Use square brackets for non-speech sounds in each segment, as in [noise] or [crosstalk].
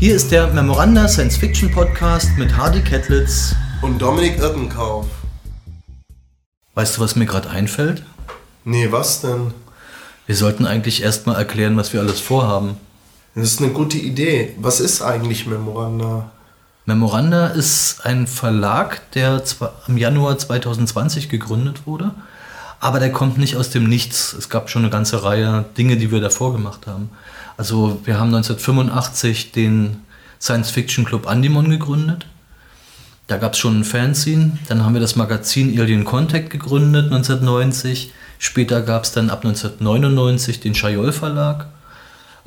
Hier ist der Memoranda Science Fiction Podcast mit Hardy Kettlitz und Dominik Irtenkauf. Weißt du, was mir gerade einfällt? Nee, was denn? Wir sollten eigentlich erstmal erklären, was wir alles vorhaben. Das ist eine gute Idee. Was ist eigentlich Memoranda? Memoranda ist ein Verlag, der im Januar 2020 gegründet wurde, aber der kommt nicht aus dem Nichts. Es gab schon eine ganze Reihe Dinge, die wir davor gemacht haben. Also wir haben 1985 den Science Fiction Club Andimon gegründet. Da gab es schon ein Fanzine. Dann haben wir das Magazin Alien Contact gegründet 1990. Später gab es dann ab 1999 den Chayol Verlag.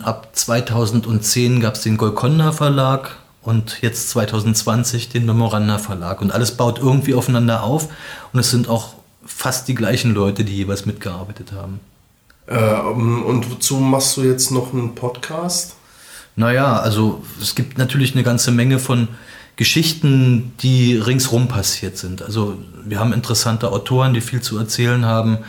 Ab 2010 gab es den Golconda Verlag und jetzt 2020 den Memoranda Verlag. Und alles baut irgendwie aufeinander auf und es sind auch fast die gleichen Leute, die jeweils mitgearbeitet haben. Äh, und wozu machst du jetzt noch einen Podcast? Naja, also es gibt natürlich eine ganze Menge von Geschichten, die ringsrum passiert sind. Also wir haben interessante Autoren, die viel zu erzählen haben.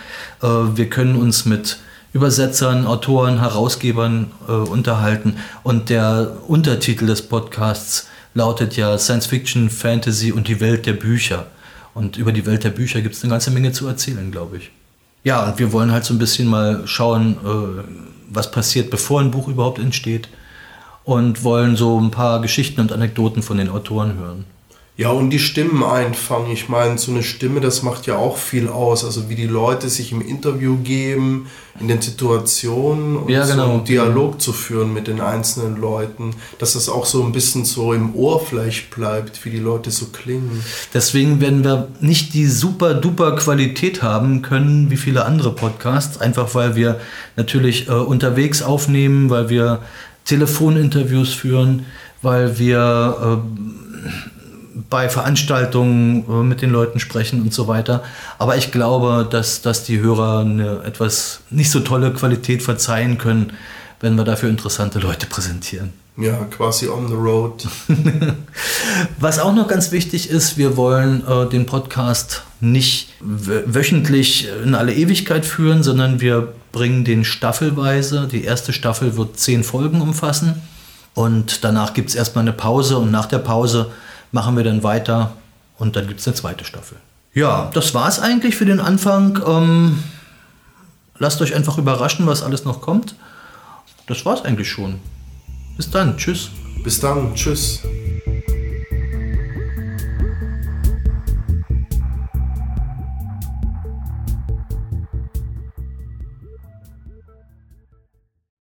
Äh, wir können uns mit Übersetzern, Autoren, Herausgebern äh, unterhalten. Und der Untertitel des Podcasts lautet ja Science Fiction, Fantasy und die Welt der Bücher. Und über die Welt der Bücher gibt es eine ganze Menge zu erzählen, glaube ich. Ja, und wir wollen halt so ein bisschen mal schauen, äh, was passiert, bevor ein Buch überhaupt entsteht. Und wollen so ein paar Geschichten und Anekdoten von den Autoren hören. Ja, und die Stimmen einfangen. Ich meine, so eine Stimme, das macht ja auch viel aus. Also wie die Leute sich im Interview geben, in den Situationen und ja, genau. so einen Dialog zu führen mit den einzelnen Leuten, dass das auch so ein bisschen so im Ohr vielleicht bleibt, wie die Leute so klingen. Deswegen werden wir nicht die super duper Qualität haben können wie viele andere Podcasts, einfach weil wir natürlich äh, unterwegs aufnehmen, weil wir Telefoninterviews führen, weil wir äh, bei Veranstaltungen äh, mit den Leuten sprechen und so weiter. Aber ich glaube, dass, dass die Hörer eine etwas nicht so tolle Qualität verzeihen können, wenn wir dafür interessante Leute präsentieren. Ja, quasi on the road. [laughs] Was auch noch ganz wichtig ist, wir wollen äh, den Podcast nicht wöchentlich in alle Ewigkeit führen, sondern wir bringen den staffelweise. Die erste Staffel wird zehn Folgen umfassen und danach gibt es erstmal eine Pause und nach der Pause machen wir dann weiter und dann gibt es eine zweite Staffel. Ja, das war es eigentlich für den Anfang. Ähm, lasst euch einfach überraschen, was alles noch kommt. Das war es eigentlich schon. Bis dann. Tschüss. Bis dann. Tschüss.